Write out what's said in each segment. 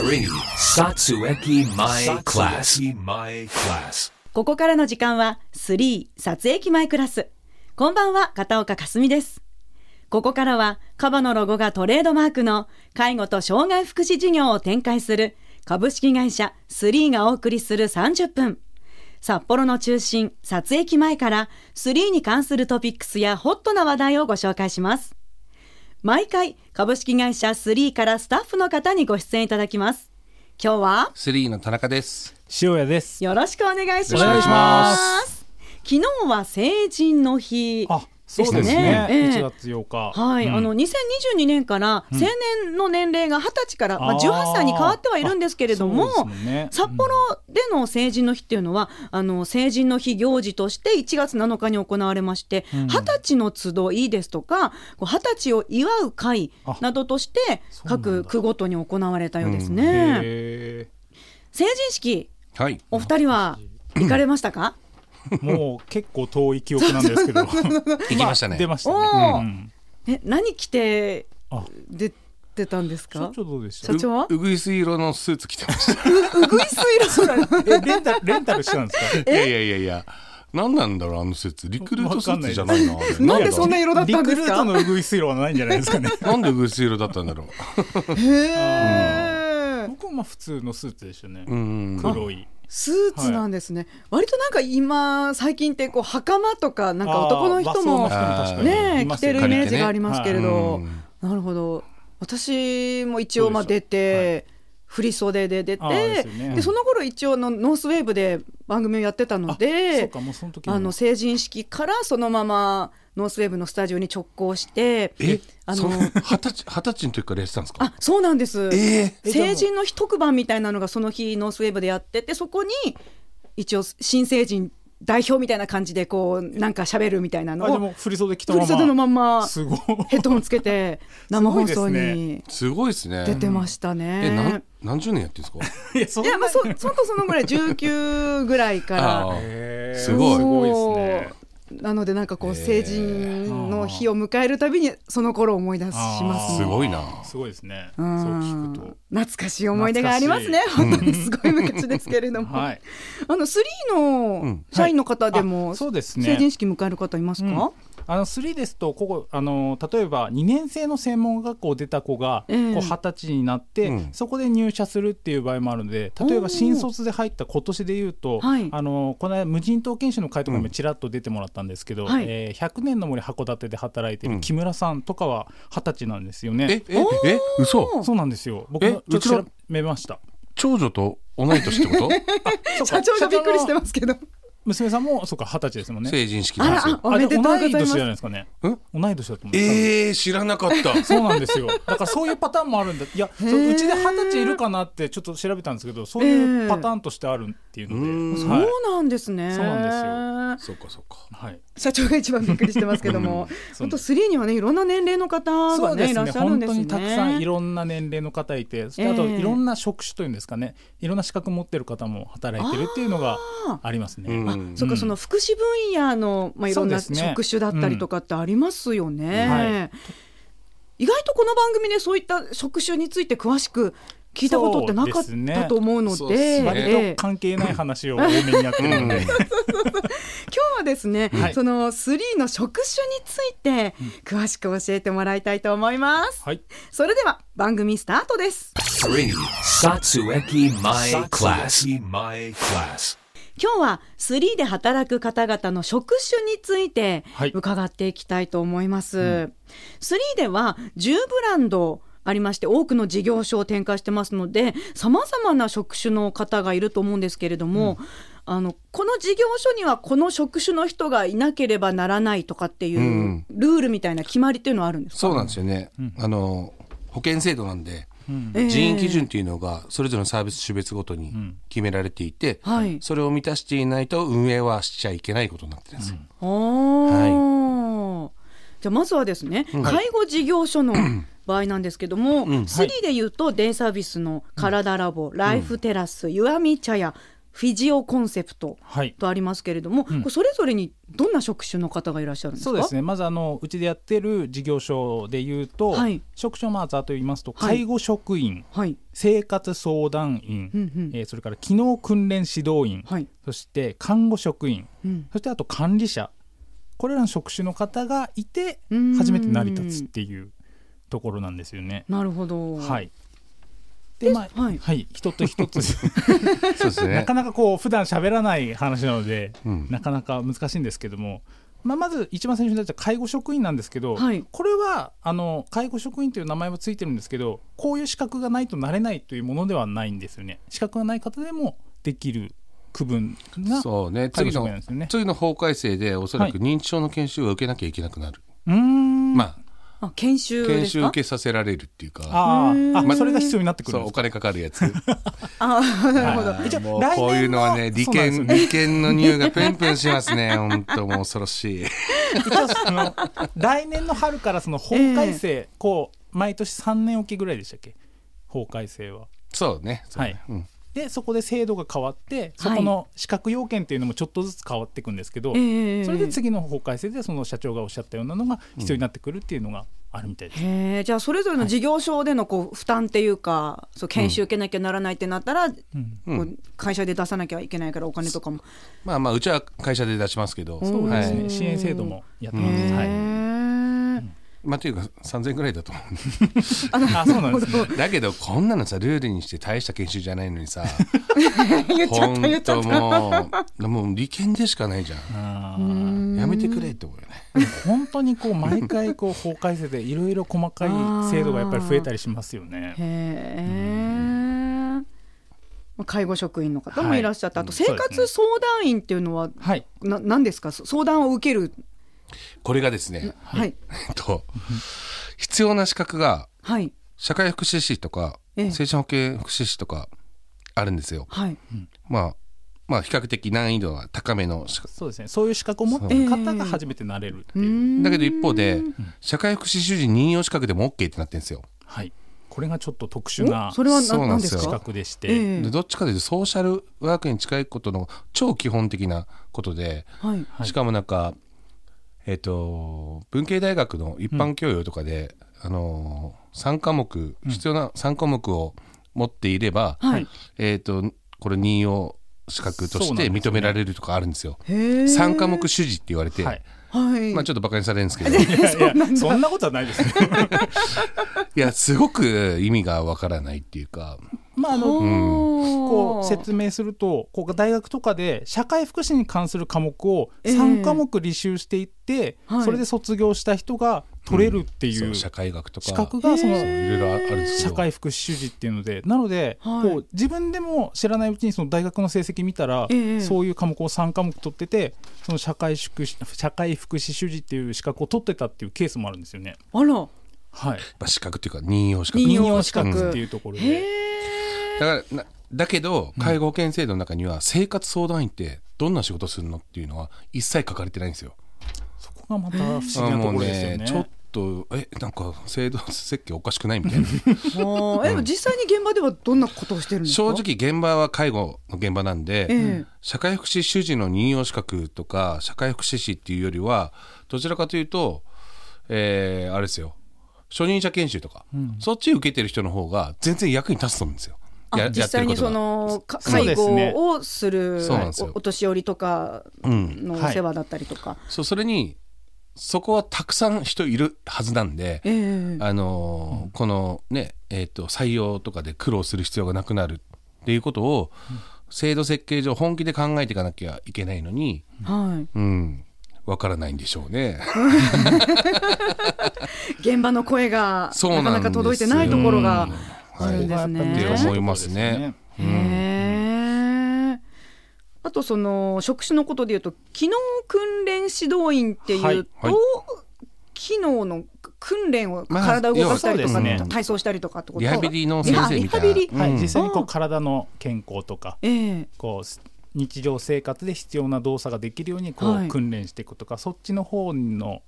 3. Satsueki My Class. My Class. ここからの時間は3撮影機前クラス。こんばんは、片岡かすみです。ここからは、カバのロゴがトレードマークの介護と障害福祉事業を展開する株式会社3がお送りする30分。札幌の中心、撮影機前から3に関するトピックスやホットな話題をご紹介します。毎回、株式会社3からスタッフの方にご出演いただきます。今日は、スリーの田中です。塩屋です。よろしくお願いします。お願いします昨日は成人の日そうですね。ね。ええ。1月8日。はい、うん。あの2022年から成年の年齢が20歳から、まあ、あー。18歳に変わってはいるんですけれどもね。札幌での成人の日っていうのは、あの成人の日行事として1月7日に行われましてうん。二十、歳の集いですとかこう二十歳を祝う会などとして各区ごとに行われたようですうん。ね。へ成人式はい。お二人は行かれましたか？ー もう結構遠い記憶なんですけど。行きましたね。出ましたね。うんえ何着てあ、出てたんです社か長どうでした？社。長は？うぐいす色のスーツ着てました。うぐいす色 え、レンタルレンタルしたんですか？いやいやいやいや。何なんだろうあのスーツ。リクルートスーツじゃないな。あれなんでそんな色だったんですか？リクルートのウグイス色はないんじゃないですかね。なんでうぐいす色だったんだろへえ。僕はまあ普通のスーツでしたねう。う。ん。黒い。スーツなんですね。割となんか今最近ってこう袴とかなんか男の人もね。着てるイメージがありますけれうどん、なるほど。私も一応まあ出て。振り袖で出てでね。でその頃一応のノースウェーブで番組をやってたのであの成人式からそのままノースウェーブのスタジオに直行してえ、あの二十歳二十歳の時からやってたんですか？あそうなんです。ええ。成人の日特番みたいなのがその日ノースウェーブでやっててそこに一応新成人代表みたいな感じでこうなんか喋るみたいなのあでをも振り袖着たまま。振り袖のまんますごい。ヘッドホンつけて 生放送にすごいですね。出てましたえ、ねなん。何十年やってるんですか？いや、いやまあそそんとそのぐらい19ぐらいからすごいすごいですね。なのでなんかこう成人の日を迎えるたびにその頃を思い出しますね。すごいな。すごいですね。うそうん聞くと。懐かしい思い出がありますね。本当にすごい昔ですけれども。はい。あのスリーの社員の方でも、あそうですね成人式迎える方いますか？うんあの3ですとここあの例えば2年生の専門学校出た子がこうええ20歳になって、うんそこで入社するっていう場合もあるので例えば新卒で入った今年でいうと、はいあのこの間無人島研修の会とかにもちらっと出てもらったんですけど、はいえー100年の森函館で働いてうんる木村さんとかは20歳なんですよえね。、え、え、嘘。そうなんですよ僕ちょっと調べました。長女と同い年ってこと？社長がびっくりしてますけど。娘さんもそうか20歳ですもんね。成人式あらなんですよ。あおめでとうございます同い年じゃないですかね。ん？同い年だと思う。多分えー、知らなかった。そうなんですよ。だからそういうパターンもあるんだ。いや、そうちで二十歳いるかなってちょっと調べたんですけど、そういうパターンとしてあるっていうので、うーんそうはいなんですね。そうなんそうかそうか。はい。社長が一番びっくりしてますけども、本当スリーにはねいろんな年齢の方がねいらっしゃるんですね。本当にたくさんいろんな年齢の方いて、そあとええいろんな職種というんですかね、いろんな資格持ってる方も働いてるっていうのがありますね。うんあ、そっか、その福祉分野の、まあ、いろんな職種だったりとかってありますよね。うん。はい。意外とこの番組でそういった職種について詳しく聞いたことってなかったと思うので、割ええ。と関係ない話を多めにやってるので、今日はですね、はい。その3の職種について詳しく教えてもらいたいと思います。はい。それでは番組スタートです。3. 今日は3で働く方々の職種についてはい。伺っていきたいと思います。3では10ブランドありまして多くの事業所を展開してますのでさまざまな職種の方がいると思うんですけれども、あのこの事業所にはこの職種の人がいなければならないとかっていううん。ルールみたいな決まりっていうのはあるんですか？そうなんですよね。あの保険制度なんで、人員基準っていうのがそれぞれのサービス種別ごとに決められていて、はい。それを満たしていないと運営はしちゃいけないことになってるんですよ。あー。じゃあまずはですね、介護事業所の 場合なんですけども、ん。3で言うとデイサービスの体ラボ、ライフテラス、ゆあみ茶屋フィジオコンセプトはい。とありますけれども、これそれぞれにどんな職種の方がいらっしゃるんですか？そうですね。まずあのうちでやってる事業所でいうと、はい。職種をまずあと言いますとはい。介護職員、はい。生活相談員、うんうん。えーそれから機能訓練指導員、はい。そして看護職員、うん。そしてあと管理者。これらの職種の方がいてうん。初めて成り立つっていうところなんですよね。なるほど。はいでまあはい。はい、一つ一つ。そうですね。なかなかこう普段喋らない話なので、うん。なかなか難しいんですけども、まあ、まず一番最初に出た介護職員なんですけど、はい。これはあの介護職員という名前はついてるんですけどこういう資格がないとなれないというものではないんですよね。資格がない方でもできる区分がそうね。介護次の職員なんですよね。次の法改正でおそらくはい。認知症の研修を受けなきゃいけなくなる、うーん。まあ研あ研修修ですか？受けさせられるっていうか。あーあまそれが必要になってくるんですそうお金かかるやつ。あなるほど。一応もう来年のこういうのはね利権利権の匂いがプンプンしますね。本当もう恐ろしい。来年の春からその法改正、こう毎年3年おきぐらいでしたっけ？法改正は。そうねそうね。はい。うんでそこで制度が変わってそこの資格要件っていうのもちょっとずつ変わっていくんですけど、ええそれで次の法改正でその社長がおっしゃったようなのが必要になってくるっていうのがあるみたいです。へえ。じゃあそれぞれの事業所でのこう負担っていうかそう研修受けなきゃならないってなったら、こう会社で出さなきゃいけないからお金とかも。まあまあうちは会社で出しますけど。そうですね、はい支援制度もやってへます。はい、えまあというか3000円ぐらいだと思う。あそうなんですね。だけどこんなのさルールにして大した研修じゃないのにさ。言っちゃった言っちゃ本った。当もうもう利権でしかないじゃん。やめてくれって思うよね。本当にこう毎回こう法改正でいろいろ細かい制度がやっぱり増えたりしますよね。へえ。まあ介護職員の方もいらっしゃって、はい。あと生活相談員っていうのは、はい、な何ですか？相談を受けるこれがですねはい。えっと必要な資格がはい。社会福祉士とかええ。精神保健福祉士とかあるんですよ。はい。まあまあ比較的難易度が高めの資格。そうですね。そういう資格を持ってる方が初めてなれるっていう。だけど一方で社会福祉主事任用資格でも OK ってなってるんですよ。はい。これがちょっと特殊なおそれはそう何何ですす資なんでよか？格でして、ええ。でどっちかというとソーシャルワークに近いことの超基本的なことで、はい。はい。しかもなんかえっ、と文系大学の一般教養とかで、あの3科目必要な3科目を持っていれば、はい。えっ、とこれ任用資格として認められるとかあるんですよ。へえ3科目主事って言われて、はい。はい。まあちょっとバカにされるんですけど。いいやいやそんなこと。はないですね。やすごく意味がわからないっていうか。まああのここう説明するとこう大学とかで社会福祉に関する科目をええ3科目履修していって、はいそれで卒業した人が取れるっていそうう社会学とか。資格がその社会福祉主事っていうのでなので、はい。こう自分でも知らないうちにその大学の成績見たら、ええ。そういう科目を3科目取っててその社会福祉社会福祉主事っていう資格を取ってたっていうケースもあるんですよね。あら。はい、まあ資格っていうか任用資格。任任用資格。っていうところへで。え。だからなだけど介護保険制度の中には生活相談員ってどんな仕事するのっていうのは一切書かれてないんですよ。がまた不思議なところですよね。ちょっとえなんか制度設計おかしくないみたいな。もうえ実際に現場ではどんなことをしてるんですか？正直現場は介護の現場なんで、ええ。社会福祉主事の任用資格とか社会福祉士っていうよりはどちらかというと、えーあれですよ。初任者研修とか、そっち受けてる人の方が全然役に立つと思うんですよ。実際にその介護をするおお年寄りとかのお世話だったりとか、ことがそうそれにそこはたくさん人いるはずなんで、ええ。あのーこのね、えー、と採用とかで苦労する必要がなくなるっていうことを、制度設計上本気で考えていかなきゃいけないのに、はい。うん、わからないんでしょうね。現場の声がそうなかなか届いてないところがあるんですってね。思いますね。あとその職種のことでいうと機能訓練指導員っていうと、はいはい。機能の訓練をまあ体を動かしたりとか、要はそうですね。体操したりとかってこと。リハビリの先生みたいな。はい、うん。実際にこあう体の健康とかええ。こうす日常生活で必要な動作ができるようにこう、はい。訓練していくとかそっちの方の、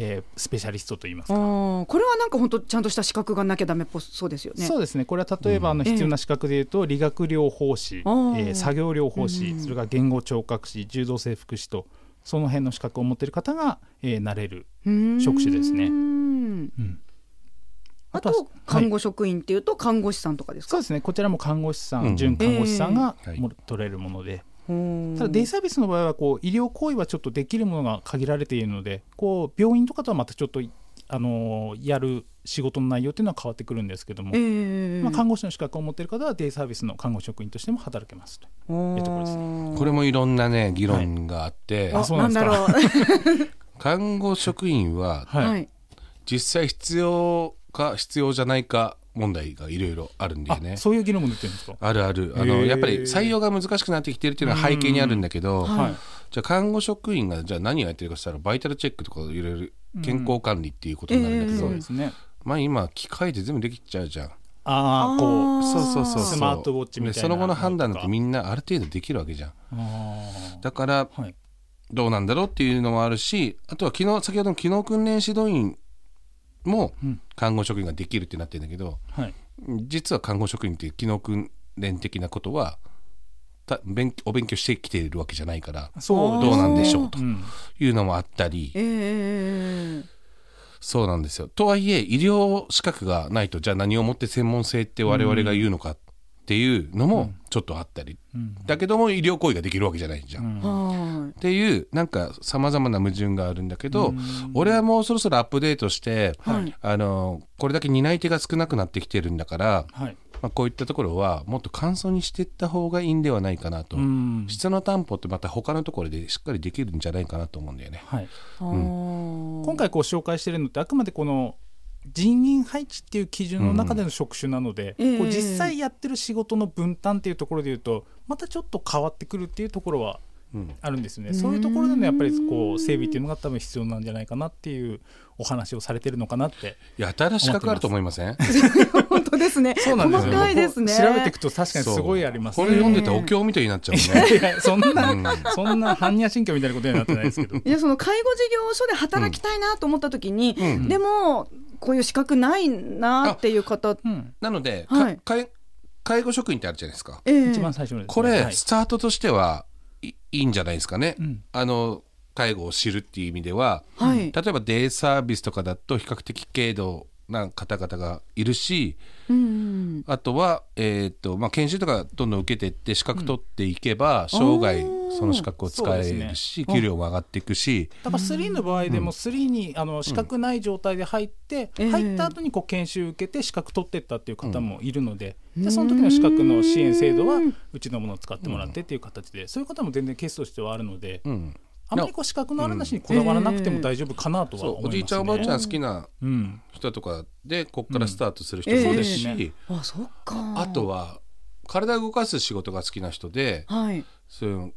えースペシャリストといいますあか。ーこれはなんか本当ちゃんとした資格がなきゃダメっぽそうですよね。そうですね。これは例えばあのええ必要な資格でいうと理学療法士、えあー。ー作業療法士、うん。それから言語聴覚士柔道整復師とその辺の資格を持っている方が、えーなれる、うーん。職種ですね。うん。うんあとあとは看護職員っていうと看護師さんとかですか？そうですね。こちらも看護師さん、うん。準看護師さんがええも取れるもので、ただデイサービスの場合はこう医療行為はちょっとできるものが限られているのでこう病院とかとはまたちょっと、あのーやる仕事の内容っていうのは変わってくるんですけども、ええまあ、看護師の資格を持っている方はデイサービスの看護職員としても働けますと。いうところですこれもいろんなね議論があって、ああそうなん。看護職員ははいはい。実際必要か必要じゃないか問題がいろいろあるんだよね。あ。そういう議論も出てるんですか？あるある。あのやっぱり採用が難しくなってきてるっていうのは背景にあるんだけど、はい。じゃあ看護職員がじゃあ何をやってるかしたらバイタルチェックとかいろいろ健康管理っていうことになるんだけど、そうですね。まあ今機械で全部できちゃうじゃん。ああこうそうそうそうそう。スマートウォッチみたいな。でその後の判断だってみなんなある程度できるわけじゃん。あだからーはい。どうなんだろうっていうのもあるしあとは昨日先ほどの機能訓練指導員もうん。看護職員ができるってなってるんだけどはい。実は看護職員っていう機能訓練的なことはた勉お勉強してきているわけじゃないからそうどうなんでしょうとうん。いうのもあったり。ええそうなんですよ。とはいえ医療資格がないとじゃあ何をもって専門性って我々が言うのかっていうのもちょっとあったり、うん。だけども医療行為ができるわけじゃないじゃん。うん。はっていうなんかさまざまな矛盾があるんだけど、俺はもうそろそろアップデートして、はい。あのこれだけ担い手が少なくなってきてるんだから、はい。まあ、こういったところはもっと簡素にしていった方がいいんではないかなと、うん。質の担保ってまた他のところでしっかりできるんじゃないかなと思うんだよね。はい。い。今今回こう紹介しているのってあくまでこの人員配置っていう基準の中での職種なので、うんええこう実際やってる仕事の分担っていうところでいうとまたちょっと変わってくるっていうところはうん。あるんですよね、そういうところでのやっぱりこう整備っていうのが多分必要なんじゃないかなっていうお話をされてるのかなって。やたら資格あると思いません？本当ですね。そうなんですよ。細かいですね。調べていくと確かにすごいありますこれ読んでたらお経みたいになっちゃういやね。いやそんな、うん。そんな般若心経みたいなことにはなってないですけど。いやその介護事業所で働きたいなと思った時に、うん。でもこういう資格ないなっていう方、うん。なので、はい。か介介護職員ってあるじゃないですか。ええ。一番最初のですね。これ、はい。スタートとしてはいいいんじゃないですかね。うん。あの介護を知るっていう意味では、はい、例えばデイサービスとかだと比較的軽度な方々がいるしうん、あとは、えーとまあ、研修とかどんどん受けていって資格取っていけば、生涯その資格を使えるし、給料も上がっていくし、だから3の場合でも3にあの資格ない状態で入って、ええ。入った後にこう研修受けて資格取ってったっていう方もいるので、でその時の資格の支援制度はうんうちのものを使ってもらってっていう形で、そういう方も全然ケースとしてはあるので、うん、あまりこう資格のあるなしにこだわらなくても大丈夫かなとは思いますね。おじいちゃんおばあちゃん好きなうん人とかでこっからスタートする人もいるし、うんええあそっか。あとは体を動かす仕事が好きな人ではい。そういう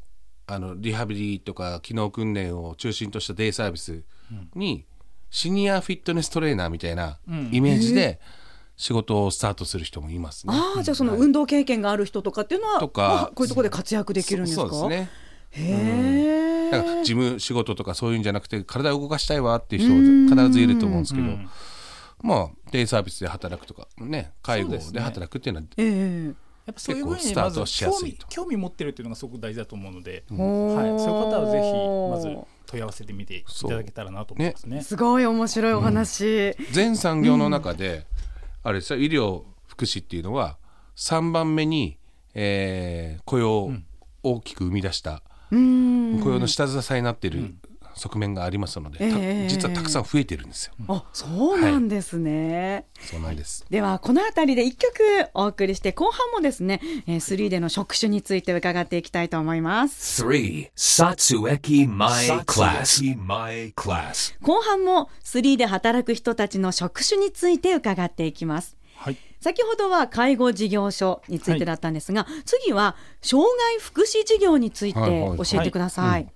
あのリハビリとか機能訓練を中心としたデイサービスにシニアフィットネストレーナーみたいなうん。イメージで仕事をスタートする人もいますね。ああじゃあその運動経験がある人とかっていうのは、とかあこういうところで活躍できるんですか？そうですねへえ、だから事務仕事とかそういうんじゃなくて体を動かしたいわっていう人必ずいると思うんですけど、うんまあデイサービスで働くとかね介護で働くっていうのはええ。やっぱそういう分結構スタートにまず興味しやすいと。興味持ってるっていうのがすごく大事だと思うので、ほーはい、そういう方はぜひまず問い合わせてみていただけたらなと思いますね。すごい面白いお話、全産業の中で、あれですよ医療福祉っていうのは3番目に、えー雇用を大きく生み出した、うん雇用の下支えになっている側面がありますので、たええ実はたくさん増えてるんですよ。あそうなんですね、そうなんです。ではこの辺りで一曲お送りして後半もですね、えー、3での職種について伺っていきたいと思います 3. Satsueki My Class. My Class. 後半も3で働く人たちの職種について伺っていきますはい先ほどは介護事業所についてだったんですが、次は障害福祉事業についてはいはい教えてください。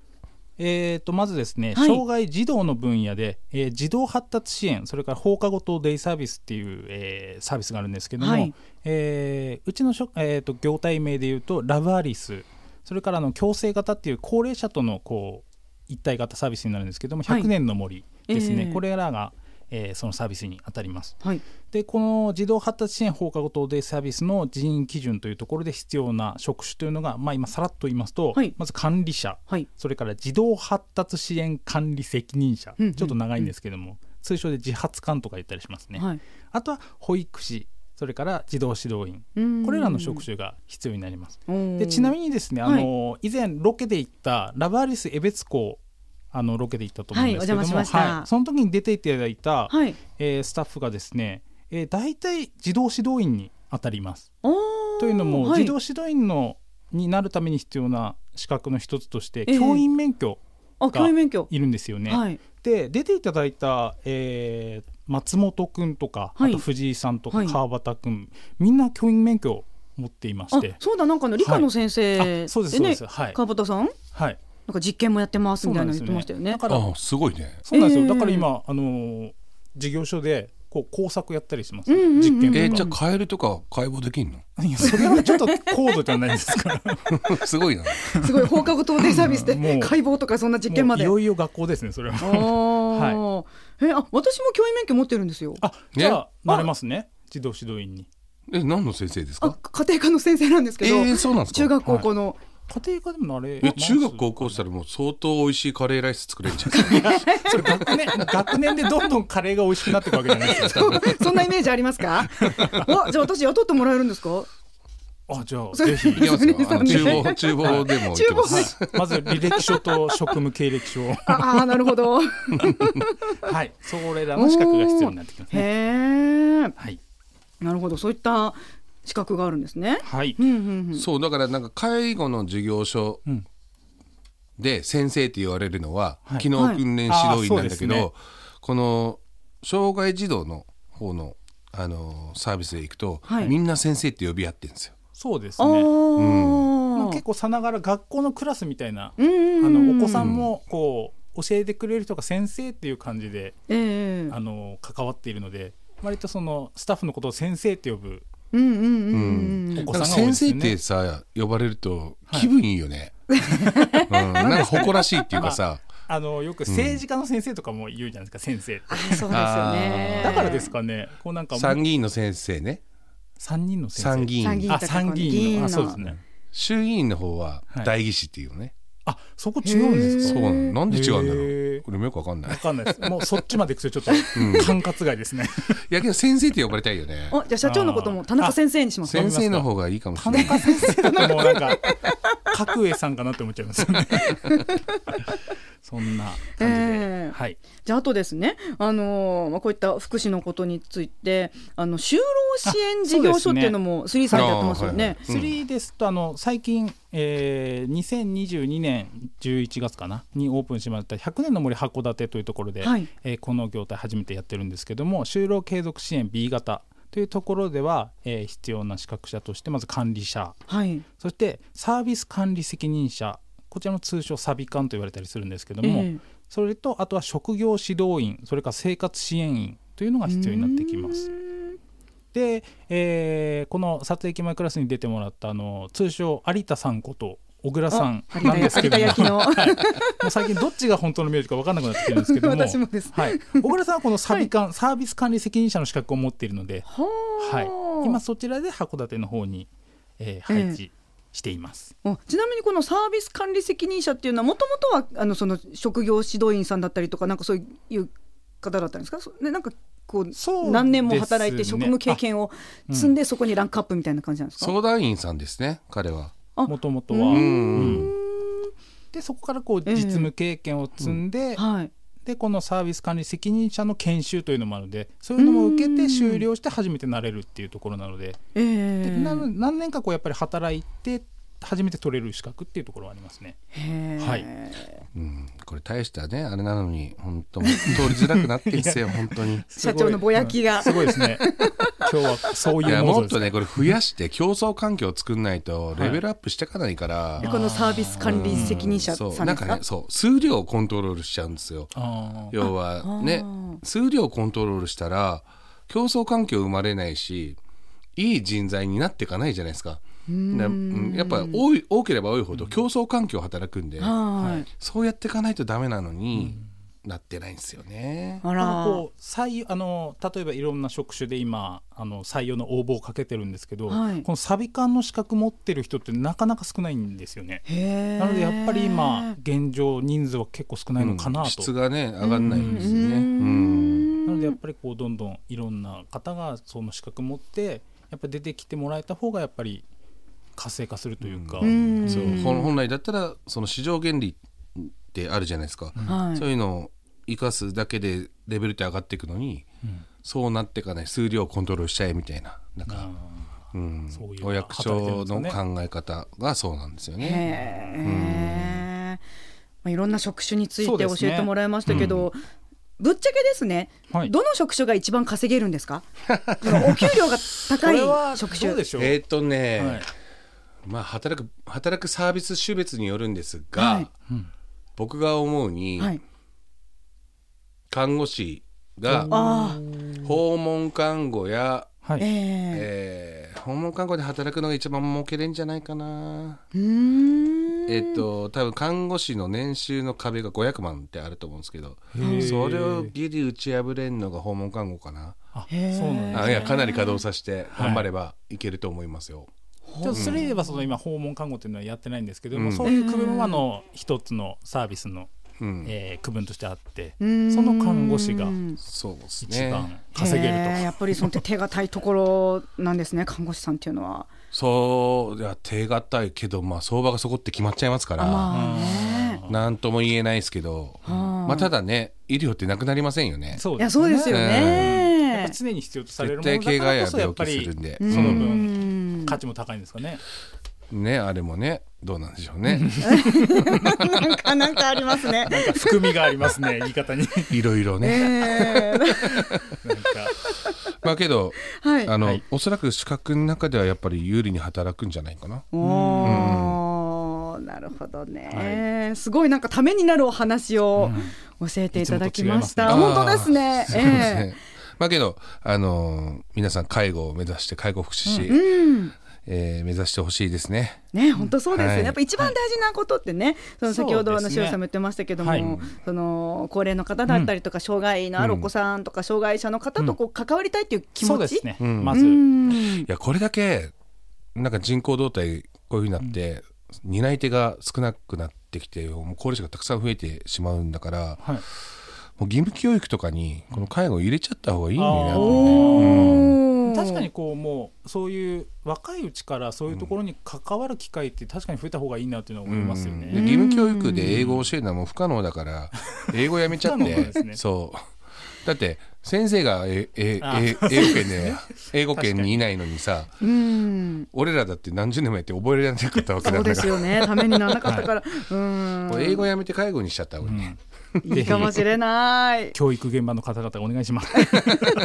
えー、とまずですね、はい。障害児童の分野で、えー児童発達支援それから放課後等デイサービスっていう、えーサービスがあるんですけども、はい。えーうちのしょ、えー、と業態名でいうとラブアリスそれからあの共生型っていう高齢者とのこう一体型サービスになるんですけどもはい。100年の森、ですね、ええこれらが、えーそのサービスに当たります。はい。でこの児童発達支援放課後等デイサービスの人員基準というところで必要な職種というのが、まあ、今さらっと言いますと、はいまず管理者、はい。それから児童発達支援管理責任者、うんうんちょっと長いんですけども、通称で自発官とか言ったりしますね、はい。あとは保育士それから児童指導員うんこれらの職種が必要になります。でちなみにですね、あの以前ロケで行ったラブアリス江別校あのロケで行ったと思うんですけども、はいお邪魔しました。はい。その時に出ていただいた、はい。えースタッフがですね、えー、大体児童指導員に当たります。というのも、はい。児童指導員のになるために必要な資格の一つとして、ええ。教員免許あ、教員免許。いるんですよね。はい。で出ていただいた、えー松本くんとか、はい。あと藤井さんとはい。か川端くん、みんな教員免許を持っていましあて、そうだなんかあの理科の先生はいあそうですそうです。はい。川端さん？はい、なんか実験もやってますみたいなの言ってましたよね。だからあすごいね。そうなんですよ、ええだから今あのー事業所でこう工作やったりします、うんうんうん実験とか、えじゃあカエルとか解剖できんの？いやそれはちょっと高度じゃないです。かすごいな。すごい放課後等デイサービスで解剖とかそんな実験まで。もういよいよ学校ですねそれは。あー。えあ私も教員免許持ってるんですよ。あじゃあなれますね。児童指導員に。え何の先生ですあか家庭科の先生なんですけど、えー、そうなんですか？中学高校の、家庭科でもなれえ中学高校したらもう相当美味しいカレーライス作れるんじゃないですかそれ学年学年でどんどんカレーが美味しくなっていくわけじゃないですか。そんなイメージありますか？おじゃあ私雇ってもらえるんですか？あじゃあぜひ。厨房 厨房でもいけます。厨まず履歴書と職務経歴書。をああなるほど。はい。それらの資格が必要になってきますへねえはい。なるほど。そういった資格があるんですね。はい。うんうんうん。そうだからなんか介護の事業所うん。で先生って言われるのは、はい。機能訓練指導員なんだけど、はい。あーそうですね。この障害児童の方のあのサービスで行くと、はい。みんな先生って呼び合ってるんですよ。あそうですね。ー。まあ結構さながら学校のクラスみたいなうんうんうん。あのお子さんもこう教えてくれる人が先生っていう感じでええ。あの関わっているので割とそのスタッフのことを先生って呼ぶうんうんうん先生ってね。さ呼ばれると気分いいよね。うん、なんか誇らしいっていうかさ、あのよく政治家の先生とかも言うじゃないですか、先生って。あそうですよね。だからですかね。こうなんか参議院の先生ね。三人の先生。参議院。参議院あ参議院の。あそうですね。衆議院の方ははい。代議士っていうのね、あそこ違うんですか？そうなの。なんで違うんだろへうー。これもよくわかんない。わかんないです。もうそっちまで行くとちょっと管轄外ですね。いやけど先生って呼ばれたいよね。おじゃあ社長のことも田中先生にします。先生の方がいいかもし田れない。中先生もうなんか角栄さんかなって思っちゃいますよね。そんな感じで、ええはい。じゃああとですね、あのーまあ、こういった福祉のことについてあの就労支援事業所っていうのもスリーさんでやってますよね。うん3ですとあの最近、えー、2022年11月かなにオープンしました100年の森函館というところで、はい。えーこの業態初めてやってるんですけども就労継続支援 B 型というところでは、えー必要な資格者としてまず管理者。はい、そしてサービス管理責任者。こちらの通称サビ管と言われたりするんですけども、ええ。それとあとは職業指導員。それから生活支援員。というのが必要になってきます。で、えーこの撮影機前クラスに出てもらったあの通称有田さんこと小倉さんあなんですけども。はい。もう最近どっちが本当の名字か分かんなくなってきてるんですけども。私もです。はい、小倉さんはこのサビ管、サービス管理責任者の資格を持っているので、はい、今そちらで函館の方に、えー配置しています。おちなみにこのサービス管理責任者っていうのはもともとはあのその職業指導員さんだったりとかなんかそういう方だったんですか？そねなんかこう何年も働いて職務経験を積んでそこにランクアップみたいな感じなんですか、相談員さんですね彼は。あもともとは、ううん。でそこからこうええ。実務経験を積んで、はい。でこのサービス管理責任者の研修というのもあるのでそういうのも受けて終了して初めてなれるっていうところなので,えで、何年かこうやっぱり働いて初めて取れる資格っていうところはありますね。はい。うん、これ大したねあれなのに本当通りづらくなってんですよ 本当に。社長のぼやきが。すごいですね。今日はそういいうもっとねこれ増やして競争環境を作んないとレベルアップしていかないから、でこのサービス管理責任者さんですか？そう。なんかねそう数量をコントロールしちゃうんですよ。要はね数量をコントロールしたら競争環境生まれないしいい人材になっていかないじゃないですか。なうんやっぱ多い多ければ多いほど競争環境働くんで、はい。そうやっていかないとダメなのに、なってないんですよね。あら。こう採用あの例えばいろんな職種で今あの採用の応募をかけてるんですけど、はい。このサビ館の資格持ってる人ってなかなか少ないんですよね。なのでやっぱり今現状人数は結構少ないのかなと、うん質がね上がんないんですよね。ううん。んなのでやっぱりこうどんどんいろんな方がその資格持ってやっぱり出てきてもらえた方がやっぱり活性化するというか、ん。そう。本本来だったらその市場原理ってあるじゃないですか、はい。そういうのを生かすだけでレベルって上がっていくのに、そうなっていかない数量をコントロールしちゃえみたいな。なんか、うん。そういうお役所の考え方がそうなんですよね。まあ、いろんな職種について教えてもらいましたけど、ぶっちゃけですね、はい。どの職種が一番稼げるんですか？お給料が高い職種。どうでしょう、えーっとね、はいまあ働く働くサービス種別によるんですが、はい。僕が思うに、はい、看護師があ訪問看護や、はい。ー。ええー訪問看護で働くのが一番儲けれんじゃないかな。えっと多分看護師の年収の壁が500万ってあると思うんですけどー。それをギリ打ち破れんのが訪問看護かな。あそうなんですあいやかなり稼働させて頑張ればいけると思いますよ、ちょっとそれで言えばその今訪問看護っていうのはやってないんですけども、うんそういう区分はあの一つのサービスの、うん。えー区分としてあってその看護師がそうです一番ね稼げると、へーやっぱりその手堅いところなんですね看護師さんっていうのは。そういや手堅いけどまあ相場がそこって決まっちゃいますから、あまあね。なんとも言えないですけど、まあただね医療ってなくなりませんよね。いやそうですよやっねぱ。常に必要とされる絶ものだからこそやっぱり病気するんで。その分価値も高いんですかね。ねあれもねどうなんでしょうね。なんかなんかありますね。なんか含みがありますね 言い方に。いろいろね、え。ーなんか。まあけど、はい。あの、はい。おそらく資格の中ではやっぱり有利に働くんじゃないかな。おーなるほどね、すごいなんかためになるお話を教えていただきました。いつも本当ですね。えね。まあけど、あのー皆さん介護を目指して介護福祉士、えうん。えー目指してほしいですね。ね、本当そうですよね、はい。やっぱ一番大事なことってね、その先ほどあの塩さんも言ってましたけども、はい。その高齢の方だったりとか、障害のあるお子さんとか、障害者の方とこう関わりたいっていう気持ち、そうですね。うん。うまず、ん。いやこれだけなんか人口動態こういうふうになって、担い手が少なくなってきてもう高齢者がたくさん増えてしまうんだからはい。もう義務教育とかにこの介護を入れちゃった方がいいのになとおー確かにこうもうそういう若いうちからそういうところに関わる機会って確かに増えた方がいいなっていうのは思いますようんでね。義務教育で英語を教えるのはもう不可能だから英語やめちゃって、ね。そう。だって先生がええあえ英語圏で英語圏にいないのにさうん。俺らだって何十年もやって覚えられなかったわけそうでなんだからすよね、ためにならなかったから、うん。もう英語やめて介護にしちゃった方がいい。ね、いいかもしれない。教育現場の方々お願いします。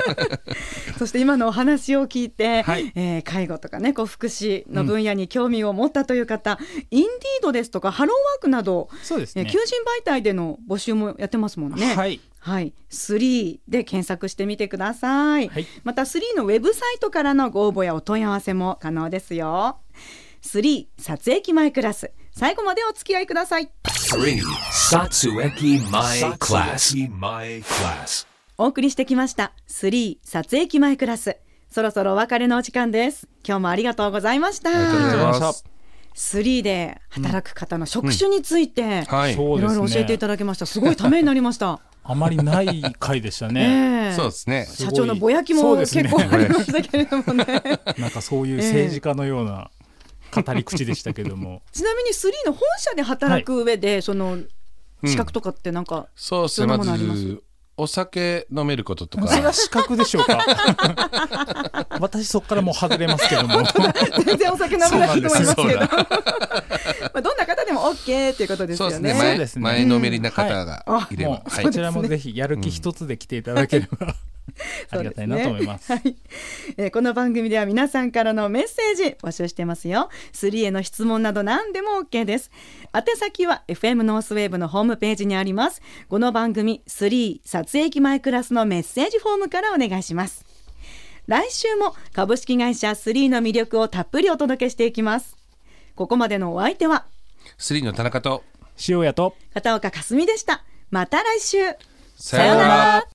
そして今のお話を聞いて、はいえー介護とかね、こう福祉の分野に興味を持ったという方、インディードですとかハローワークなど、そうですねえー求。人媒体での募集もやってますもんね。はい。はい、3で検索してみてください。はいまた3のウェブサイトからのご応募やお問い合わせも可能ですよ。3撮影前クラス最後までお付き合いください。3. Satsueki My Class. My Class. お送りしてきました。3撮影前クラス。そろそろお別れのお時間です。今日もありがとうございました。ありがとうございありがとうございまますす3で働く方の職種について、はい。ろいろ教えていただきました。すごいためになりました。あまりない回でしたね。そうですね。社長のぼやきも結構ありましたけれどもね。なんかそういう政治家のような語り口でしたけども。ちなみに3の本社で働く上で、その資格とかってなんか、そうですね。まどんなものあります？ずお酒飲めることとそれはか資格でしょうか？私そこからもう外れますけども。全然お酒飲めないと思いますけど。まあどんな方でも OK っていうことですそうですね。よねそうですね。前前のめりな方がい。れば、もうはい。こちらもぜひやる気一つで来ていただければ、ありがたいなと思います。はいえーこの番組では皆さんからのメッセージ募集してますよ。3への質問など何でも OK です。宛先は FM ノースウェーブのホームページにあります。この番組3撮影機前クラスのメッセージフォームからお願いします。来週も株式会社3の魅力をたっぷりお届けしていきます。ここまでのお相手はスリーの田中と塩屋と片岡かすみでした。また来週。さようなら